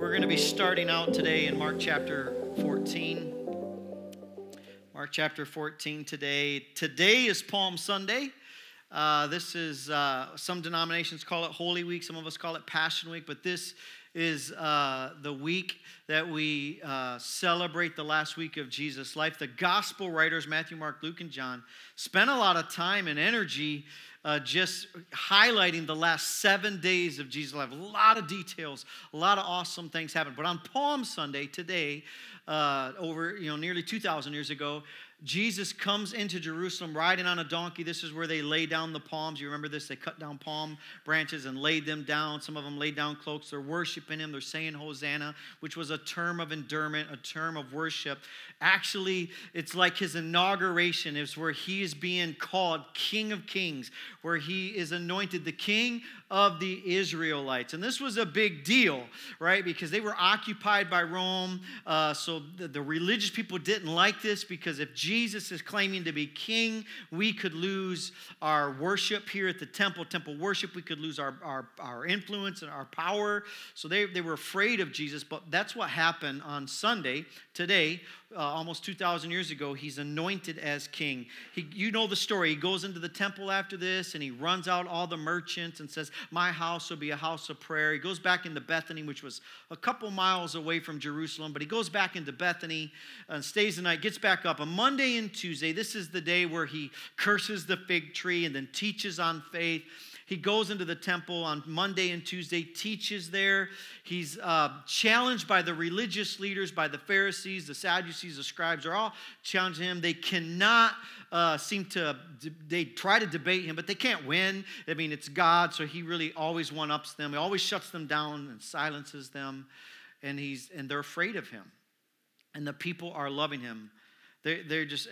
We're going to be starting out today in Mark chapter 14. Mark chapter 14 today. Today is Palm Sunday. Uh, this is, uh, some denominations call it Holy Week, some of us call it Passion Week, but this is uh, the week that we uh, celebrate the last week of Jesus' life. The gospel writers, Matthew, Mark, Luke, and John, spent a lot of time and energy uh, just highlighting the last seven days of Jesus' life. A lot of details, a lot of awesome things happened. But on Palm Sunday today, uh, over you know nearly 2,000 years ago, Jesus comes into Jerusalem riding on a donkey. This is where they lay down the palms. You remember this? They cut down palm branches and laid them down. Some of them laid down cloaks. They're worshiping him. They're saying Hosanna, which was a term of endearment, a term of worship. Actually, it's like his inauguration is where he is being called King of Kings, where he is anointed the King of the Israelites. And this was a big deal, right? Because they were occupied by Rome. Uh, so the, the religious people didn't like this because if Jesus is claiming to be king, we could lose our worship here at the temple, temple worship. We could lose our, our, our influence and our power. So they, they were afraid of Jesus. But that's what happened on Sunday, today, uh, almost 2,000 years ago, he's anointed as king. He, you know the story. He goes into the temple after this and he runs out all the merchants and says, My house will be a house of prayer. He goes back into Bethany, which was a couple miles away from Jerusalem, but he goes back into Bethany and stays the night, gets back up. On Monday and Tuesday, this is the day where he curses the fig tree and then teaches on faith. He goes into the temple on Monday and Tuesday, teaches there. He's uh, challenged by the religious leaders, by the Pharisees, the Sadducees, the scribes, are all challenging him. They cannot uh, seem to, they try to debate him, but they can't win. I mean, it's God, so he really always one ups them. He always shuts them down and silences them, and, he's, and they're afraid of him. And the people are loving him. They, they're just,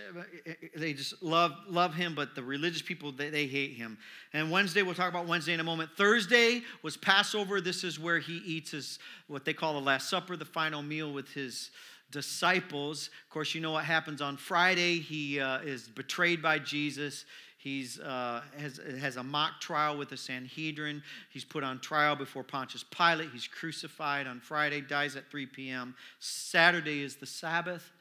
they just love, love him, but the religious people, they, they hate him. And Wednesday, we'll talk about Wednesday in a moment. Thursday was Passover. This is where he eats his, what they call the Last Supper, the final meal with his disciples. Of course, you know what happens on Friday. He uh, is betrayed by Jesus. He's uh, has, has a mock trial with the Sanhedrin. He's put on trial before Pontius Pilate. He's crucified on Friday, dies at 3 p.m. Saturday is the Sabbath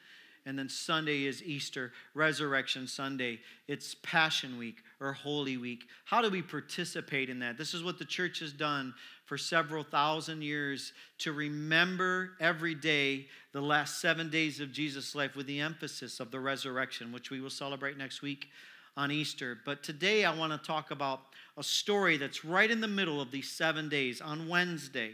and then Sunday is Easter, Resurrection Sunday. It's Passion Week or Holy Week. How do we participate in that? This is what the church has done for several thousand years to remember every day the last seven days of Jesus' life with the emphasis of the resurrection, which we will celebrate next week on Easter. But today I want to talk about a story that's right in the middle of these seven days on Wednesday.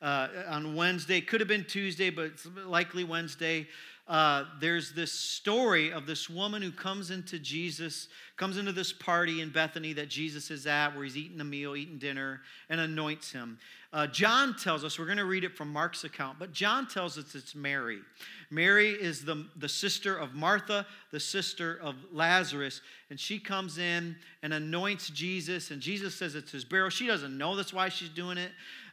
Uh, on Wednesday, could have been Tuesday, but it's likely Wednesday uh, there's this story of this woman who comes into Jesus, comes into this party in Bethany that Jesus is at, where he's eating a meal, eating dinner, and anoints him. Uh, John tells us, we're going to read it from Mark's account, but John tells us it's Mary. Mary is the, the sister of Martha, the sister of Lazarus, and she comes in and anoints Jesus, and Jesus says it's his burial. She doesn't know that's why she's doing it.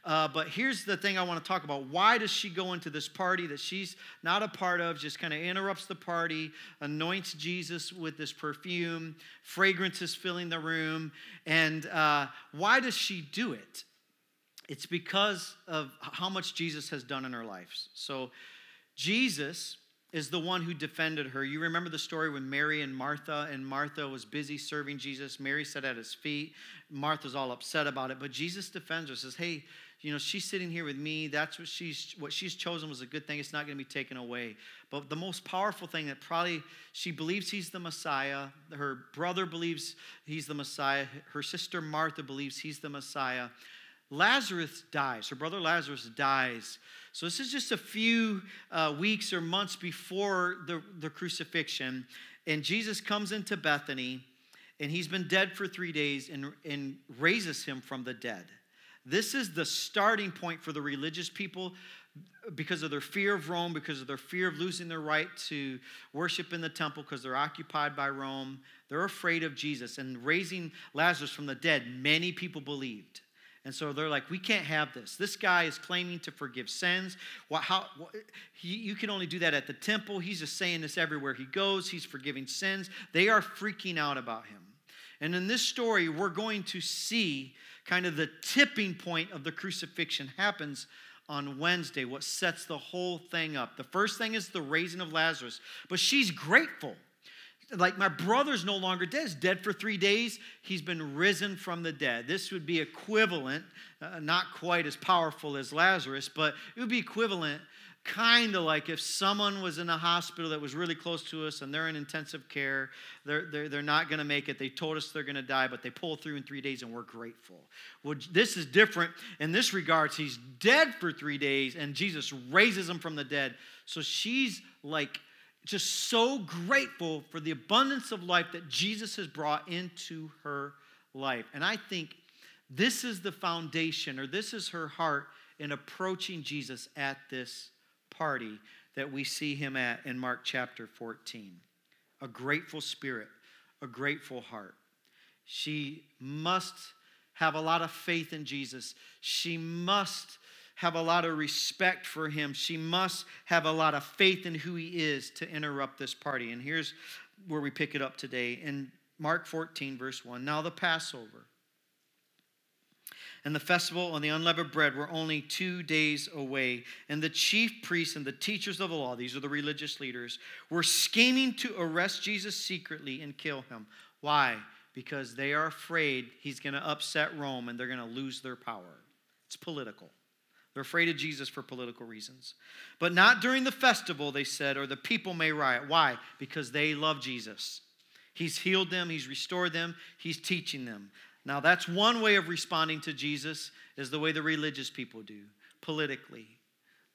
Uh, but here's the thing I want to talk about. Why does she go into this party that she's not a part of, just kind of interrupts the party, anoints Jesus with this perfume, fragrance is filling the room, and uh, why does she do it? It's because of how much Jesus has done in her life. So, Jesus is the one who defended her. You remember the story when Mary and Martha, and Martha was busy serving Jesus. Mary sat at his feet. Martha's all upset about it, but Jesus defends her, says, Hey, you know, she's sitting here with me. That's what she's what she's chosen was a good thing. It's not going to be taken away. But the most powerful thing that probably she believes he's the Messiah. Her brother believes he's the Messiah. Her sister Martha believes he's the Messiah. Lazarus dies. Her brother Lazarus dies. So this is just a few uh, weeks or months before the, the crucifixion. And Jesus comes into Bethany, and he's been dead for three days and, and raises him from the dead. This is the starting point for the religious people because of their fear of Rome, because of their fear of losing their right to worship in the temple because they're occupied by Rome. They're afraid of Jesus. And raising Lazarus from the dead, many people believed. And so they're like, we can't have this. This guy is claiming to forgive sins. Well, how, he, you can only do that at the temple. He's just saying this everywhere he goes. He's forgiving sins. They are freaking out about him. And in this story, we're going to see kind of the tipping point of the crucifixion happens on Wednesday, what sets the whole thing up. The first thing is the raising of Lazarus, but she's grateful. Like, my brother's no longer dead. He's dead for three days. He's been risen from the dead. This would be equivalent, uh, not quite as powerful as Lazarus, but it would be equivalent kind of like if someone was in a hospital that was really close to us and they're in intensive care, they're, they're, they're not going to make it. They told us they're going to die, but they pull through in three days and we're grateful. Well, this is different in this regards. He's dead for three days and Jesus raises him from the dead. So she's like just so grateful for the abundance of life that Jesus has brought into her life. And I think this is the foundation, or this is her heart in approaching Jesus at this party that we see him at in Mark chapter 14. A grateful spirit, a grateful heart. She must have a lot of faith in Jesus. She must have a lot of respect for him. She must have a lot of faith in who he is to interrupt this party. And here's where we pick it up today in Mark 14, verse 1. Now, the Passover and the festival and the unleavened bread were only two days away. And the chief priests and the teachers of the law, these are the religious leaders, were scheming to arrest Jesus secretly and kill him. Why? Because they are afraid he's going to upset Rome and they're going to lose their power. It's political. They're afraid of Jesus for political reasons. But not during the festival, they said, or the people may riot. Why? Because they love Jesus. He's healed them, He's restored them, He's teaching them. Now, that's one way of responding to Jesus, is the way the religious people do, politically.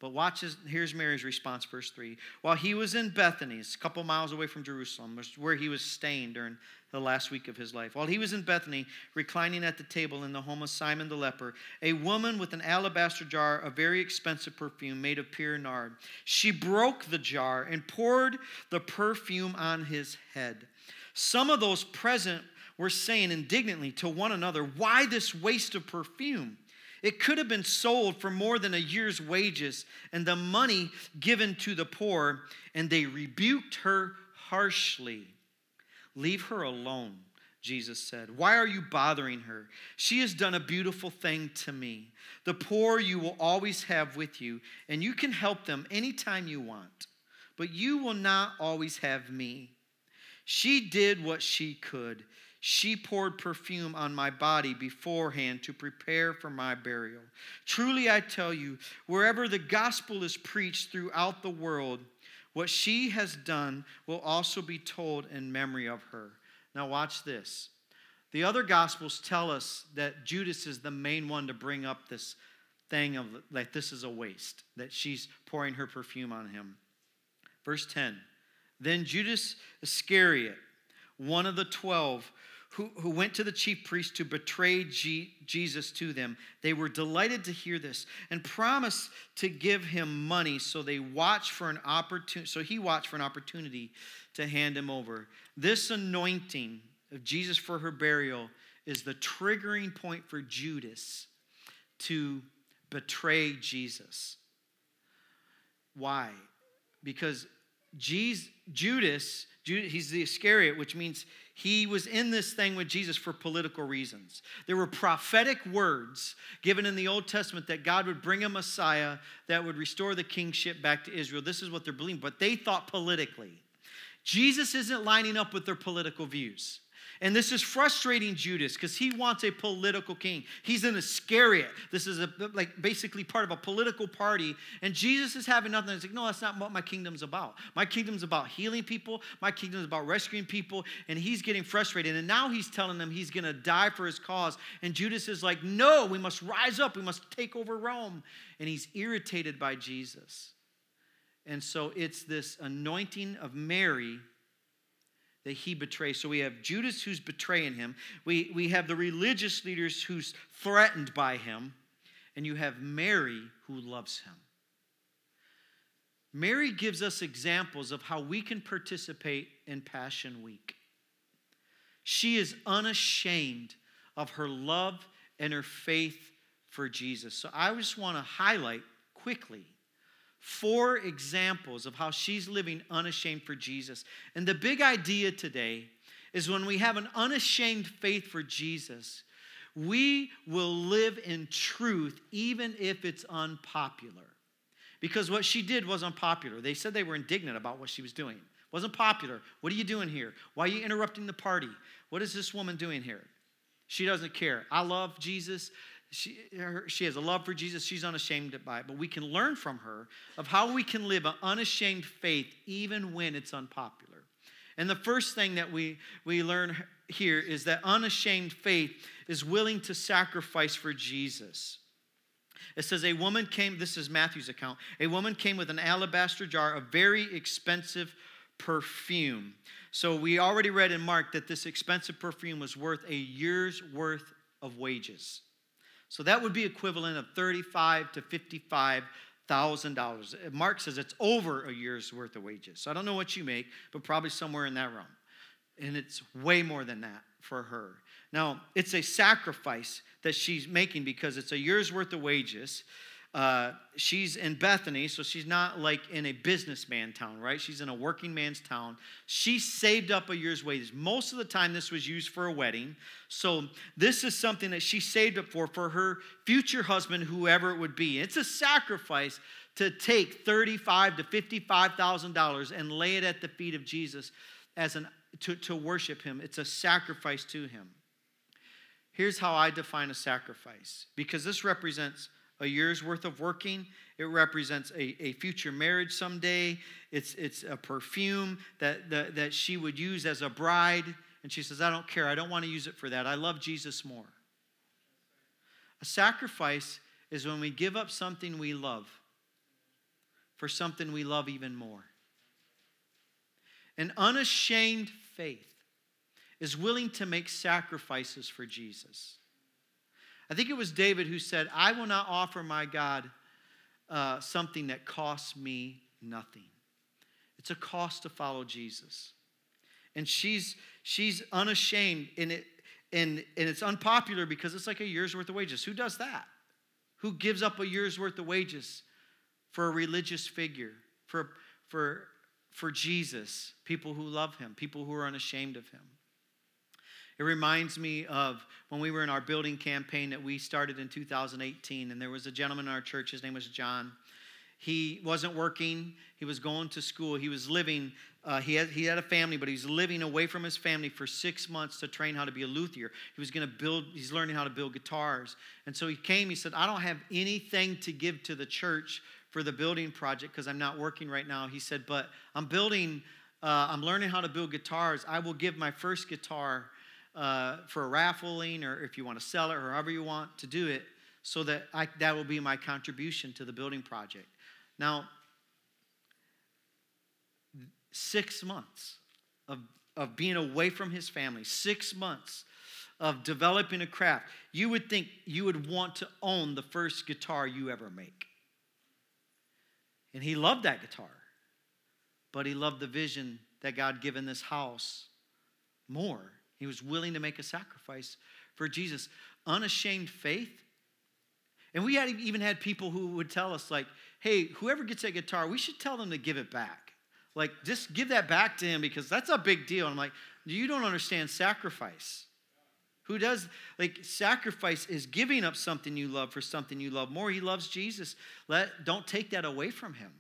But watch, his, here's Mary's response, verse 3. While he was in Bethany, a couple miles away from Jerusalem, where he was staying during the last week of his life. While he was in Bethany, reclining at the table in the home of Simon the leper, a woman with an alabaster jar of very expensive perfume made of pure nard. She broke the jar and poured the perfume on his head. Some of those present were saying indignantly to one another, Why this waste of perfume? It could have been sold for more than a year's wages and the money given to the poor. And they rebuked her harshly. Leave her alone, Jesus said. Why are you bothering her? She has done a beautiful thing to me. The poor you will always have with you, and you can help them anytime you want. But you will not always have me. She did what she could. She poured perfume on my body beforehand to prepare for my burial. Truly, I tell you, wherever the gospel is preached throughout the world, what she has done will also be told in memory of her. Now, watch this. The other gospels tell us that Judas is the main one to bring up this thing of like this is a waste, that she's pouring her perfume on him. Verse 10 Then Judas Iscariot, one of the twelve, who, who went to the chief priests to betray G, Jesus to them. They were delighted to hear this and promised to give him money. So they watched for an opportunity. So he watched for an opportunity to hand him over. This anointing of Jesus for her burial is the triggering point for Judas to betray Jesus. Why? Because Jesus, Judas, he's the Iscariot, which means he was in this thing with Jesus for political reasons. There were prophetic words given in the Old Testament that God would bring a Messiah that would restore the kingship back to Israel. This is what they're believing, but they thought politically. Jesus isn't lining up with their political views. And this is frustrating Judas because he wants a political king. He's an Iscariot. This is a, like basically part of a political party. And Jesus is having nothing. He's like, no, that's not what my kingdom's about. My kingdom's about healing people. My kingdom's about rescuing people. And he's getting frustrated. And now he's telling them he's going to die for his cause. And Judas is like, no, we must rise up. We must take over Rome. And he's irritated by Jesus. And so it's this anointing of Mary that he betrays. So we have Judas who's betraying him. We, we have the religious leaders who's threatened by him. And you have Mary who loves him. Mary gives us examples of how we can participate in Passion Week. She is unashamed of her love and her faith for Jesus. So I just want to highlight quickly four examples of how she's living unashamed for Jesus. And the big idea today is when we have an unashamed faith for Jesus, We will live in truth even if it's unpopular. Because what she did was unpopular. They said they were indignant about what she was doing. Wasn't popular. What are you doing here? Why are you interrupting the party? What is this woman doing here? She doesn't care. I love Jesus. She, her, she has a love for Jesus. She's unashamed by it. But we can learn from her of how we can live an unashamed faith even when it's unpopular. And the first thing that we, we learn here is that unashamed faith is willing to sacrifice for Jesus. It says, A woman came, this is Matthew's account, a woman came with an alabaster jar of very expensive perfume. So we already read in Mark that this expensive perfume was worth a year's worth of wages. So that would be equivalent of 35 to 55 thousand dollars. Mark says it's over a year's worth of wages. So I don't know what you make, but probably somewhere in that realm. And it's way more than that for her. Now, it's a sacrifice that she's making because it's a year's worth of wages. Uh, she's in Bethany, so she's not like in a businessman town, right? She's in a working man's town. She saved up a year's wages. Most of the time, this was used for a wedding. So this is something that she saved up for for her future husband, whoever it would be. It's a sacrifice to take thirty-five to fifty-five thousand dollars and lay it at the feet of Jesus as an to, to worship him. It's a sacrifice to him. Here's how I define a sacrifice because this represents a year's worth of working. It represents a, a future marriage someday. It's, it's a perfume that, that, that she would use as a bride. And she says, I don't care. I don't want to use it for that. I love Jesus more. A sacrifice is when we give up something we love for something we love even more. An unashamed faith is willing to make sacrifices for Jesus. I think it was David who said, I will not offer my God uh, something that costs me nothing. It's a cost to follow Jesus. And she's, she's unashamed, and, it, and, and it's unpopular because it's like a year's worth of wages. Who does that? Who gives up a year's worth of wages for a religious figure, for, for, for Jesus, people who love him, people who are unashamed of him? It reminds me of when we were in our building campaign that we started in 2018, and there was a gentleman in our church, his name was John. He wasn't working, he was going to school, he was living, uh, he, had, he had a family, but he was living away from his family for six months to train how to be a luthier. He was going to build, he's learning how to build guitars. And so he came, he said, I don't have anything to give to the church for the building project because I'm not working right now. He said, but I'm building, uh, I'm learning how to build guitars. I will give my first guitar uh, for a raffling or if you want to sell it or however you want to do it so that I, that will be my contribution to the building project. Now, six months of, of being away from his family, six months of developing a craft, you would think you would want to own the first guitar you ever make. And he loved that guitar, but he loved the vision that God given this house more. He was willing to make a sacrifice for Jesus. Unashamed faith. And we had even had people who would tell us, like, hey, whoever gets that guitar, we should tell them to give it back. Like, just give that back to him because that's a big deal. And I'm like, you don't understand sacrifice. Who does, like, sacrifice is giving up something you love for something you love more. He loves Jesus. Let, don't take that away from him.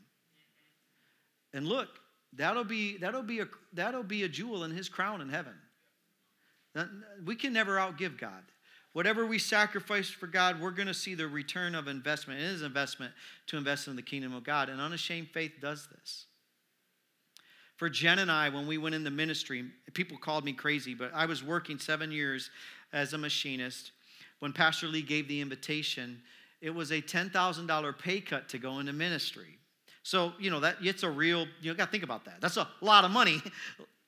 And look, that'll be, that'll be, a, that'll be a jewel in his crown in heaven. We can never outgive God. Whatever we sacrifice for God, we're going to see the return of investment. It is investment to invest in the kingdom of God. And unashamed faith does this. For Jen and I, when we went in the ministry, people called me crazy, but I was working seven years as a machinist. When Pastor Lee gave the invitation, it was a $10,000 pay cut to go into ministry. So, you know, that it's a real, you got to think about that. That's a lot of money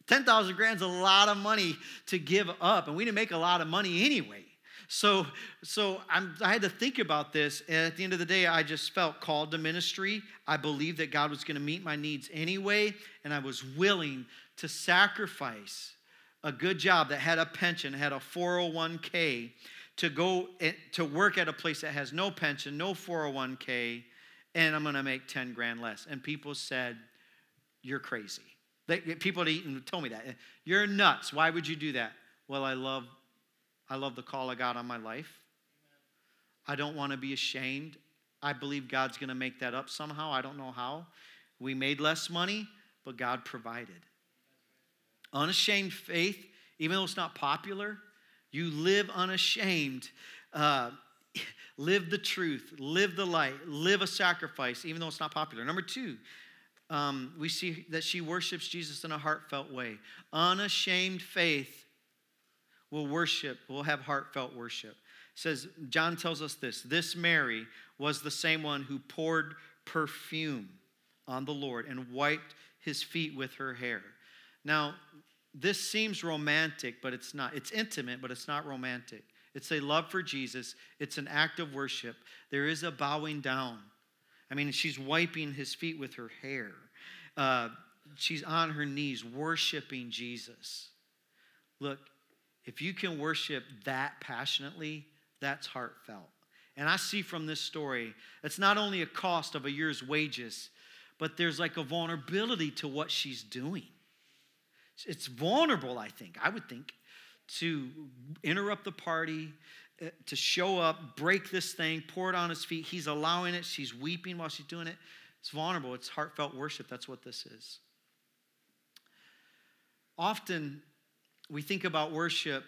10,000 grand's a lot of money to give up, and we didn't make a lot of money anyway. So, so I'm, I had to think about this. And at the end of the day, I just felt called to ministry. I believed that God was going to meet my needs anyway, and I was willing to sacrifice a good job that had a pension, had a 401k, to go to work at a place that has no pension, no 401k, and I'm going to make 10 grand less. And people said, You're crazy. They, people had eaten told me that. You're nuts. Why would you do that? Well, I love I love the call of God on my life. I don't want to be ashamed. I believe God's going to make that up somehow. I don't know how. We made less money, but God provided. Unashamed faith, even though it's not popular, you live unashamed. Uh, live the truth, live the light, live a sacrifice, even though it's not popular. Number two, um, we see that she worships Jesus in a heartfelt way. Unashamed faith will worship, will have heartfelt worship. It says John tells us this. This Mary was the same one who poured perfume on the Lord and wiped his feet with her hair. Now, this seems romantic, but it's not. It's intimate, but it's not romantic. It's a love for Jesus. It's an act of worship. There is a bowing down. I mean, she's wiping his feet with her hair. Uh, she's on her knees worshiping Jesus. Look, if you can worship that passionately, that's heartfelt. And I see from this story, it's not only a cost of a year's wages, but there's like a vulnerability to what she's doing. It's vulnerable, I think, I would think, to interrupt the party, Uh, to show up, break this thing, pour it on his feet. He's allowing it. She's weeping while she's doing it. It's vulnerable. It's heartfelt worship. That's what this is. Often we think about worship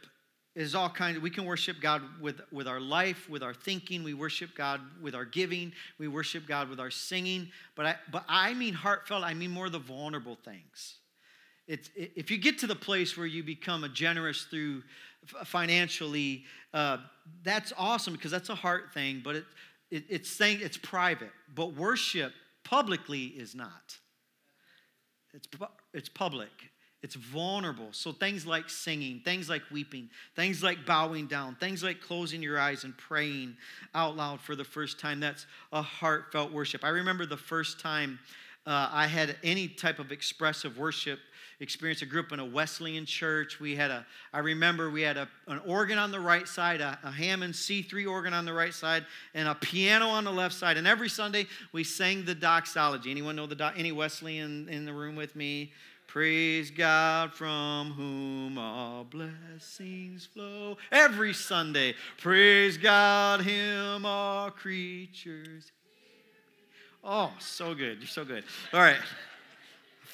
is all kinds of, we can worship god with, with our life with our thinking we worship god with our giving we worship god with our singing but i but i mean heartfelt i mean more the vulnerable things it's, if you get to the place where you become a generous through financially, uh, that's awesome because that's a heart thing, but it, it, it's saying it's private. But worship publicly is not. It's, it's public. It's vulnerable. So things like singing, things like weeping, things like bowing down, things like closing your eyes and praying out loud for the first time, that's a heartfelt worship. I remember the first time uh, I had any type of expressive worship experience. I grew up in a Wesleyan church. We had a, I remember we had a, an organ on the right side, a, a Hammond C3 organ on the right side, and a piano on the left side. And every Sunday we sang the doxology. Anyone know the do, any Wesleyan in the room with me? Praise God from whom all blessings flow. Every Sunday, praise God, Him all creatures. Oh, so good. You're so good. All right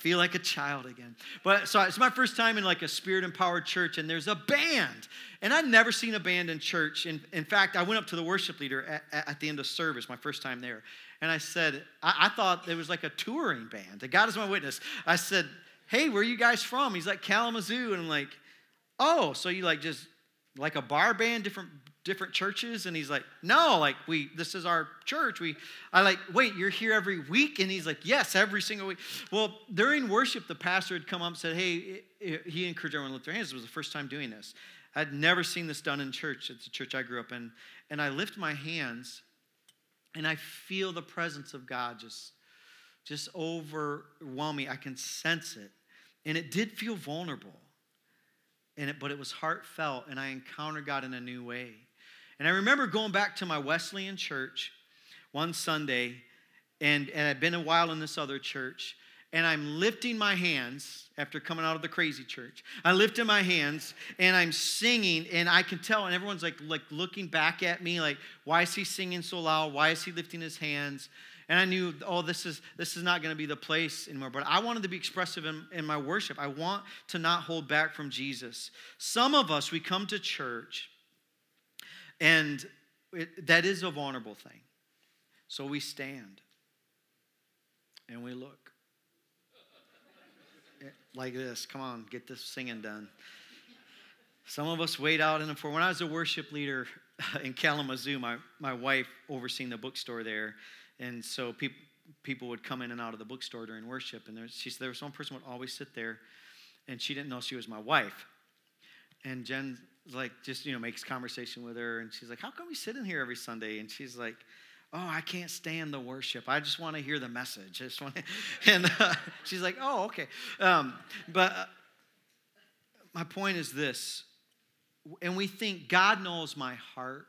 feel like a child again. But so it's my first time in like a spirit empowered church, and there's a band. And I'd never seen a band in church. In, in fact, I went up to the worship leader at, at the end of service, my first time there. And I said, I, I thought it was like a touring band. God is my witness. I said, Hey, where are you guys from? He's like, Kalamazoo. And I'm like, Oh, so you like just like a bar band, different different churches and he's like no like we this is our church. We i like wait you're here every week? And he's like yes every single week. Well during worship the pastor had come up and said hey he encouraged everyone to lift their hands. It was the first time doing this. I'd never seen this done in church. It's a church i grew up in. And i lift my hands and i feel the presence of god just just overwhelm me i can sense it. And it did feel vulnerable. And it, but it was heartfelt and i encountered god in a new way and I remember going back to my Wesleyan church one Sunday, and, and I'd been a while in this other church, and I'm lifting my hands after coming out of the crazy church. I lifted my hands and I'm singing, and I can tell, and everyone's like, like looking back at me, like, why is he singing so loud? Why is he lifting his hands? And I knew, oh, this is this is not going to be the place anymore. But I wanted to be expressive in, in my worship. I want to not hold back from Jesus. Some of us, we come to church and it, that is a vulnerable thing. So we stand and we look. Like this. Come on, get this singing done. Some of us wait out in the for when I was a worship leader in Kalamazoo, my, my wife overseeing the bookstore there. And so people people would come in and out of the bookstore during worship. And there, she said there was one person would always sit there, and she didn't know she was my wife. And Jen like just you know makes conversation with her and she's like how come we sit in here every sunday? And she's like oh i can't stand the worship. I just want to hear the message. I just want and uh, she's like oh okay. Um, but uh, my point is this and we think god knows my heart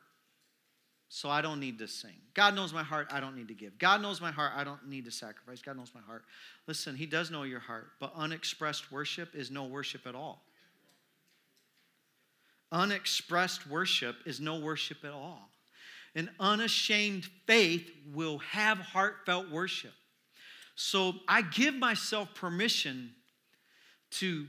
so i don't need to sing. God knows my heart i don't need to give. God knows my heart i don't need to sacrifice. God knows my heart. Listen he does know your heart but unexpressed worship is no worship at all unexpressed worship is no worship at all. An unashamed faith will have heartfelt worship. So I give myself permission to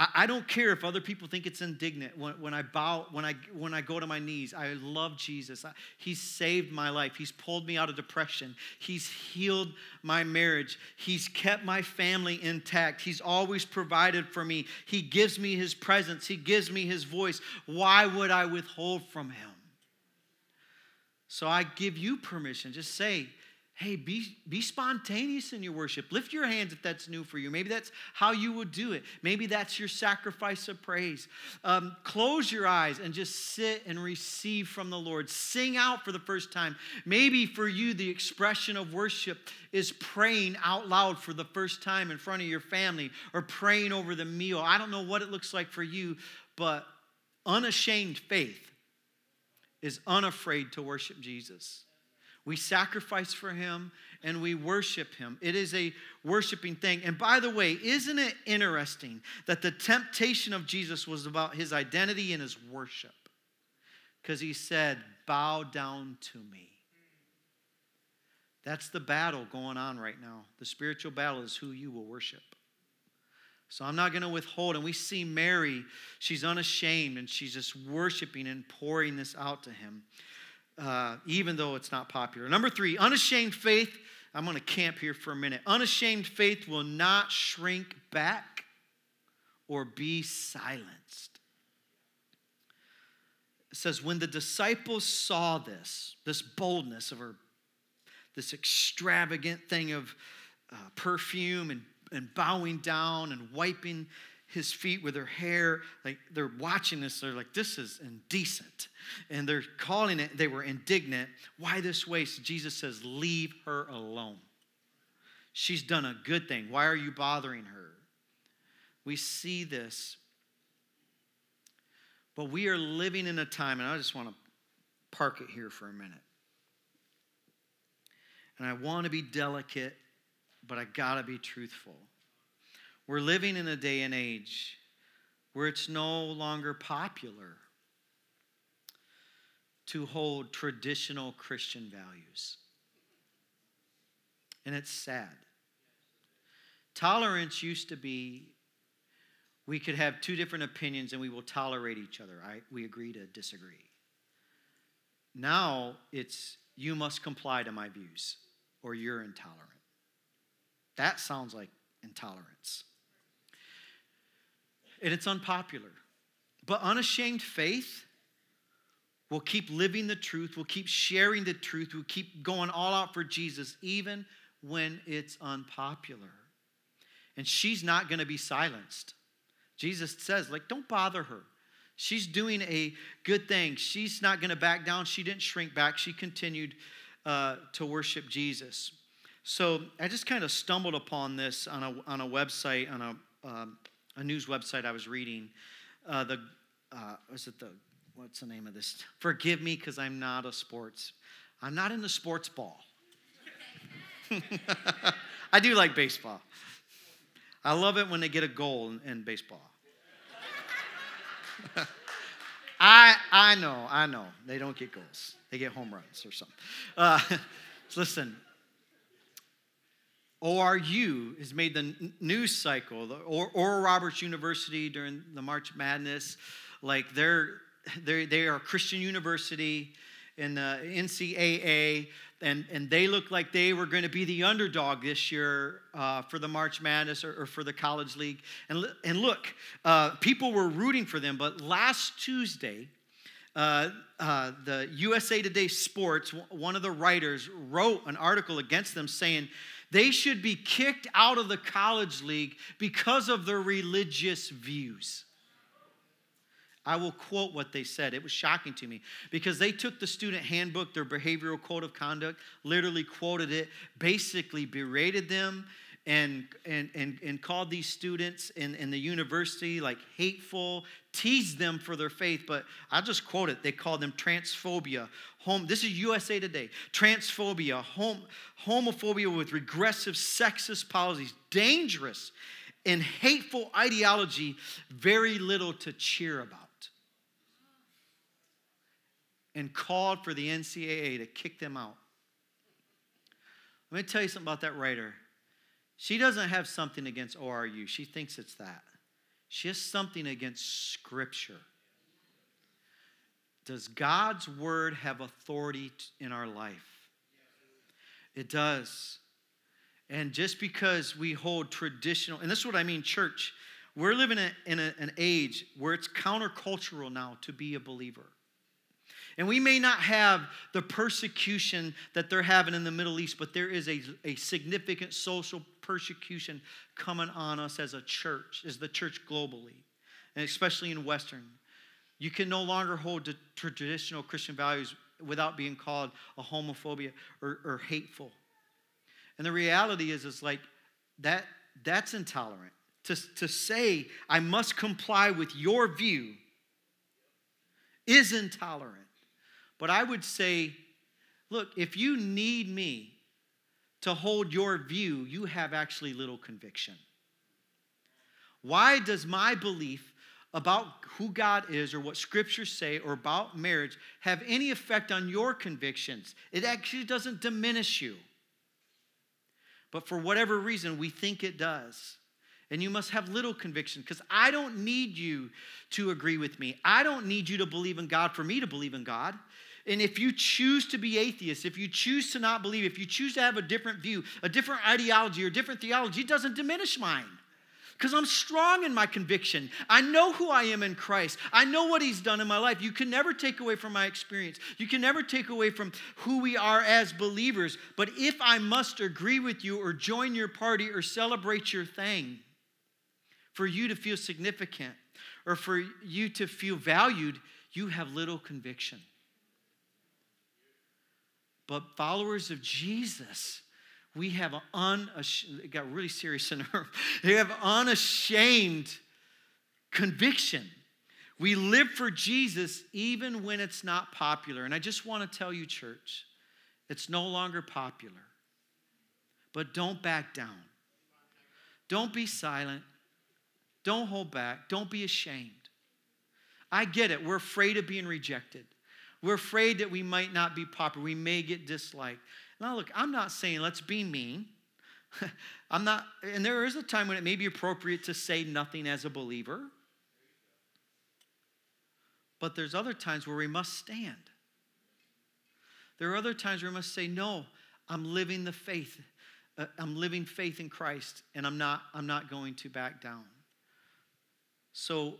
I, don't care if other people think it's indignant when, when I bow, when I, when I go to my knees. I love Jesus. I, he's saved my life. He's pulled me out of depression. He's healed my marriage. He's kept my family intact. He's always provided for me. He gives me his presence. He gives me his voice. Why would I withhold from him? So I give you permission. Just say, hey, be, be spontaneous in your worship. Lift your hands if that's new for you. Maybe that's how you would do it. Maybe that's your sacrifice of praise. Um, close your eyes and just sit and receive from the Lord. Sing out for the first time. Maybe for you, the expression of worship is praying out loud for the first time in front of your family or praying over the meal. I don't know what it looks like for you, but unashamed faith is unafraid to worship Jesus. We sacrifice for him and we worship him. It is a worshiping thing. And by the way, isn't it interesting that the temptation of Jesus was about his identity and his worship? Because he said, Bow down to me. That's the battle going on right now. The spiritual battle is who you will worship. So I'm not going to withhold. And we see Mary, she's unashamed and she's just worshiping and pouring this out to him uh, even though it's not popular. Number three, unashamed faith. I'm going to camp here for a minute. Unashamed faith will not shrink back or be silenced. It says, when the disciples saw this, this boldness of her, this extravagant thing of uh, perfume and, and bowing down and wiping his feet with her hair. Like they're watching this, they're like, this is indecent. And they're calling it, they were indignant. Why this waste? Jesus says, leave her alone. She's done a good thing. Why are you bothering her? We see this. But we are living in a time, and I just want to park it here for a minute. And I want to be delicate, but I got to be truthful. We're living in a day and age where it's no longer popular to hold traditional Christian values. And it's sad. Tolerance used to be we could have two different opinions and we will tolerate each other. I, we agree to disagree. Now it's you must comply to my views or you're intolerant. That sounds like intolerance and it's unpopular. But unashamed faith will keep living the truth, will keep sharing the truth, will keep going all out for Jesus, even when it's unpopular. And she's not going to be silenced. Jesus says, like, don't bother her. She's doing a good thing. She's not going to back down. She didn't shrink back. She continued uh, to worship Jesus. So I just kind of stumbled upon this on a, on a website, on a um, a news website I was reading. Uh, the uh, was it the what's the name of this? Forgive me because I'm not a sports. I'm not in the sports ball. I do like baseball. I love it when they get a goal in, in baseball. I I know I know they don't get goals. They get home runs or something. Uh, listen, ORU has made the news cycle. Or, Oral Roberts University during the March Madness, like they're, they're they are a Christian university in the NCAA, and, and they look like they were going to be the underdog this year uh, for the March Madness or, or, for the College League. And, and look, uh, people were rooting for them, but last Tuesday, uh, uh, the USA Today Sports, one of the writers, wrote an article against them saying they should be kicked out of the college league because of their religious views. I will quote what they said. It was shocking to me because they took the student handbook, their behavioral code of conduct, literally quoted it, basically berated them and, and, and, and called these students in, in the university like hateful, teased them for their faith. But I'll just quote it. They called them transphobia. Home, this is USA Today. Transphobia, home, homophobia with regressive sexist policies, dangerous and hateful ideology, very little to cheer about. and called for the NCAA to kick them out. Let me tell you something about that writer. She doesn't have something against ORU, she thinks it's that. She has something against Scripture. Does God's word have authority in our life? It does. And just because we hold traditional, and this is what I mean, church, we're living in, a, an age where it's countercultural now to be a believer. And we may not have the persecution that they're having in the Middle East, but there is a, a significant social persecution coming on us as a church, as the church globally, and especially in Western. You can no longer hold to traditional Christian values without being called a homophobia or, or hateful. And the reality is, is like that that's intolerant. To, to say I must comply with your view is intolerant. But I would say, look, if you need me to hold your view, you have actually little conviction. Why does my belief about who God is or what scriptures say or about marriage have any effect on your convictions? It actually doesn't diminish you. But for whatever reason, we think it does. And you must have little conviction because I don't need you to agree with me. I don't need you to believe in God for me to believe in God. And if you choose to be atheist, if you choose to not believe, if you choose to have a different view, a different ideology, or different theology, it doesn't diminish mine. Because I'm strong in my conviction. I know who I am in Christ. I know what He's done in my life. You can never take away from my experience. You can never take away from who we are as believers. But if I must agree with you or join your party or celebrate your thing for you to feel significant or for you to feel valued, you have little conviction. But followers of Jesus, we have unashamed, it got really serious in her. They have unashamed conviction. We live for Jesus even when it's not popular. And I just want to tell you, church, it's no longer popular. But don't back down. Don't be silent. Don't hold back. Don't be ashamed. I get it. We're afraid of being rejected. We're afraid that we might not be popular. We may get disliked. Now, look, I'm not saying let's be mean. I'm not, and there is a time when it may be appropriate to say nothing as a believer. But there's other times where we must stand. There are other times where we must say, no, I'm living the faith. Uh, I'm living faith in Christ, and I'm not, I'm not going to back down. So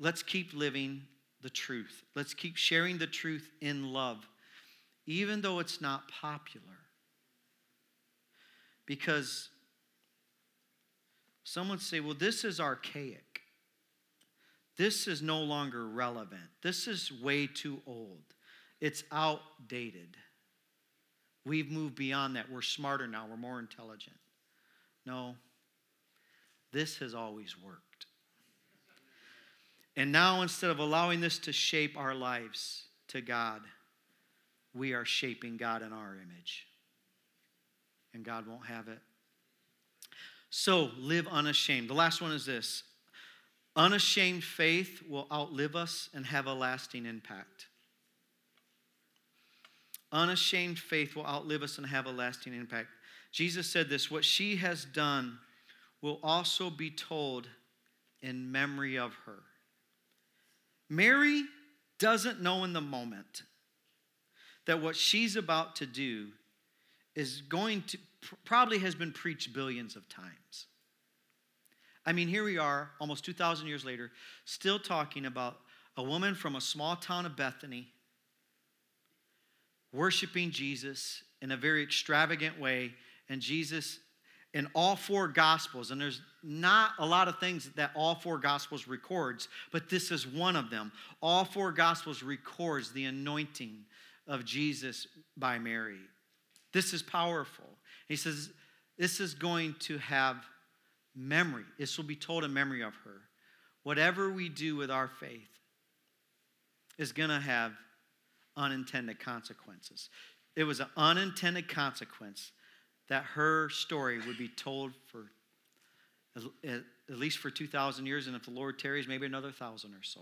let's keep living the truth. Let's keep sharing the truth in love, even though it's not popular. Because someone say, well, this is archaic. This is no longer relevant. This is way too old. It's outdated. We've moved beyond that. We're smarter now. We're more intelligent. No, this has always worked. And now, instead of allowing this to shape our lives to God, we are shaping God in our image. And God won't have it. So, live unashamed. The last one is this unashamed faith will outlive us and have a lasting impact. Unashamed faith will outlive us and have a lasting impact. Jesus said this what she has done will also be told in memory of her. Mary doesn't know in the moment that what she's about to do is going to probably has been preached billions of times. I mean, here we are, almost 2,000 years later, still talking about a woman from a small town of Bethany worshiping Jesus in a very extravagant way, and Jesus in all four gospels and there's not a lot of things that all four gospels records but this is one of them. All four gospels records the anointing of jesus by mary. This is powerful. He says this is going to have memory. This will be told in memory of her. Whatever we do with our faith is going to have unintended consequences. It was an unintended consequence that her story would be told for at least for 2,000 years, and if the Lord tarries, maybe another thousand or so.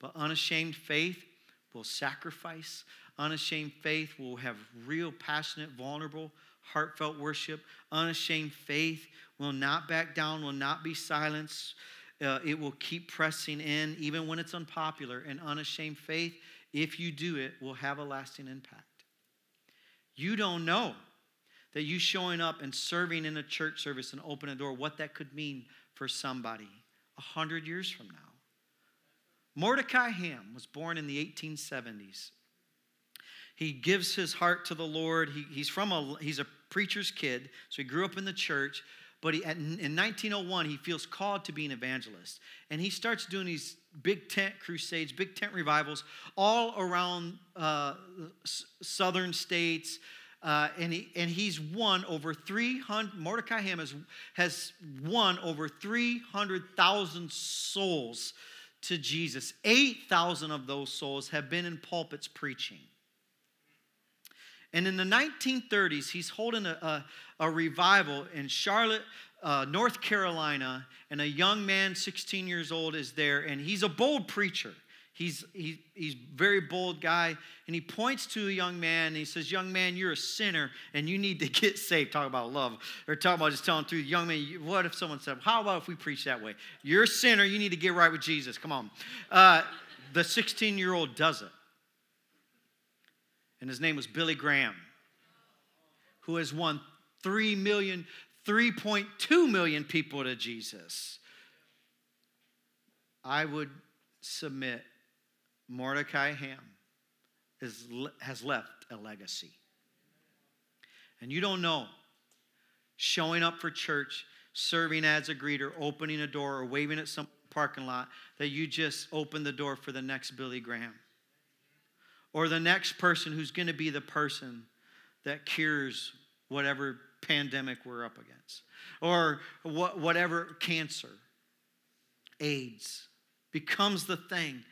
But unashamed faith will sacrifice. Unashamed faith will have real, passionate, vulnerable, heartfelt worship. Unashamed faith will not back down, will not be silenced. Uh, it will keep pressing in, even when it's unpopular. And unashamed faith, if you do it, will have a lasting impact. You don't know that you showing up and serving in a church service and open a door, what that could mean for somebody a hundred years from now. Mordecai Ham was born in the 1870s. He gives his heart to the Lord. He, he's from a he's a preacher's kid, so he grew up in the church. But he, in 1901, he feels called to be an evangelist, and he starts doing these big tent crusades, big tent revivals all around uh, southern states. Uh, and, he, and he's won over 300, Mordecai Ham has, has won over 300,000 souls to Jesus. 8,000 of those souls have been in pulpits preaching. And in the 1930s, he's holding a, a, a revival in Charlotte, uh, North Carolina, and a young man, 16 years old, is there, and he's a bold preacher. He's, he, he's very bold guy, and he points to a young man, and he says, young man, you're a sinner, and you need to get saved. Talk about love. Or talk about just telling through young man, what if someone said, how about if we preach that way? You're a sinner, you need to get right with Jesus. Come on. Uh, the 16-year-old does it. And his name was Billy Graham, who has won 3 million, 3.2 million people to Jesus. I would submit Mordecai Ham is, has left a legacy. And you don't know, showing up for church, serving as a greeter, opening a door, or waving at some parking lot, that you just opened the door for the next Billy Graham. Or the next person who's going to be the person that cures whatever pandemic we're up against. Or whatever cancer, AIDS, becomes the thing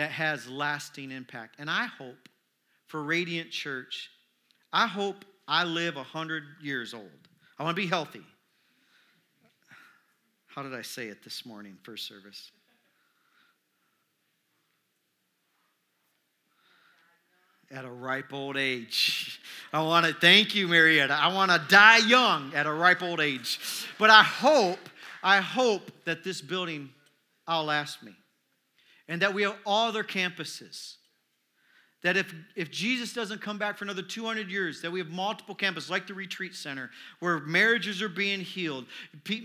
that has lasting impact. And I hope for Radiant Church, I hope I live 100 years old. I want to be healthy. How did I say it this morning, first service? At a ripe old age. I want to thank you, Marietta. I want to die young at a ripe old age. But I hope, I hope that this building outlast me and that we have all other campuses. That if, if Jesus doesn't come back for another 200 years, that we have multiple campuses like the retreat center where marriages are being healed,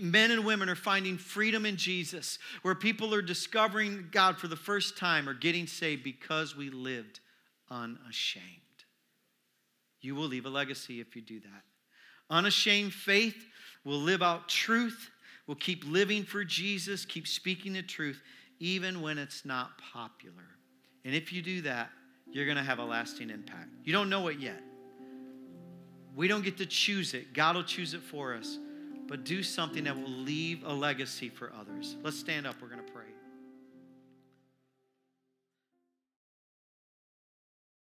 men and women are finding freedom in Jesus, where people are discovering God for the first time or getting saved because we lived unashamed. You will leave a legacy if you do that. Unashamed faith will live out truth, will keep living for Jesus, keep speaking the truth, even when it's not popular. And if you do that, you're going to have a lasting impact. You don't know it yet. We don't get to choose it, God will choose it for us. But do something that will leave a legacy for others. Let's stand up. We're going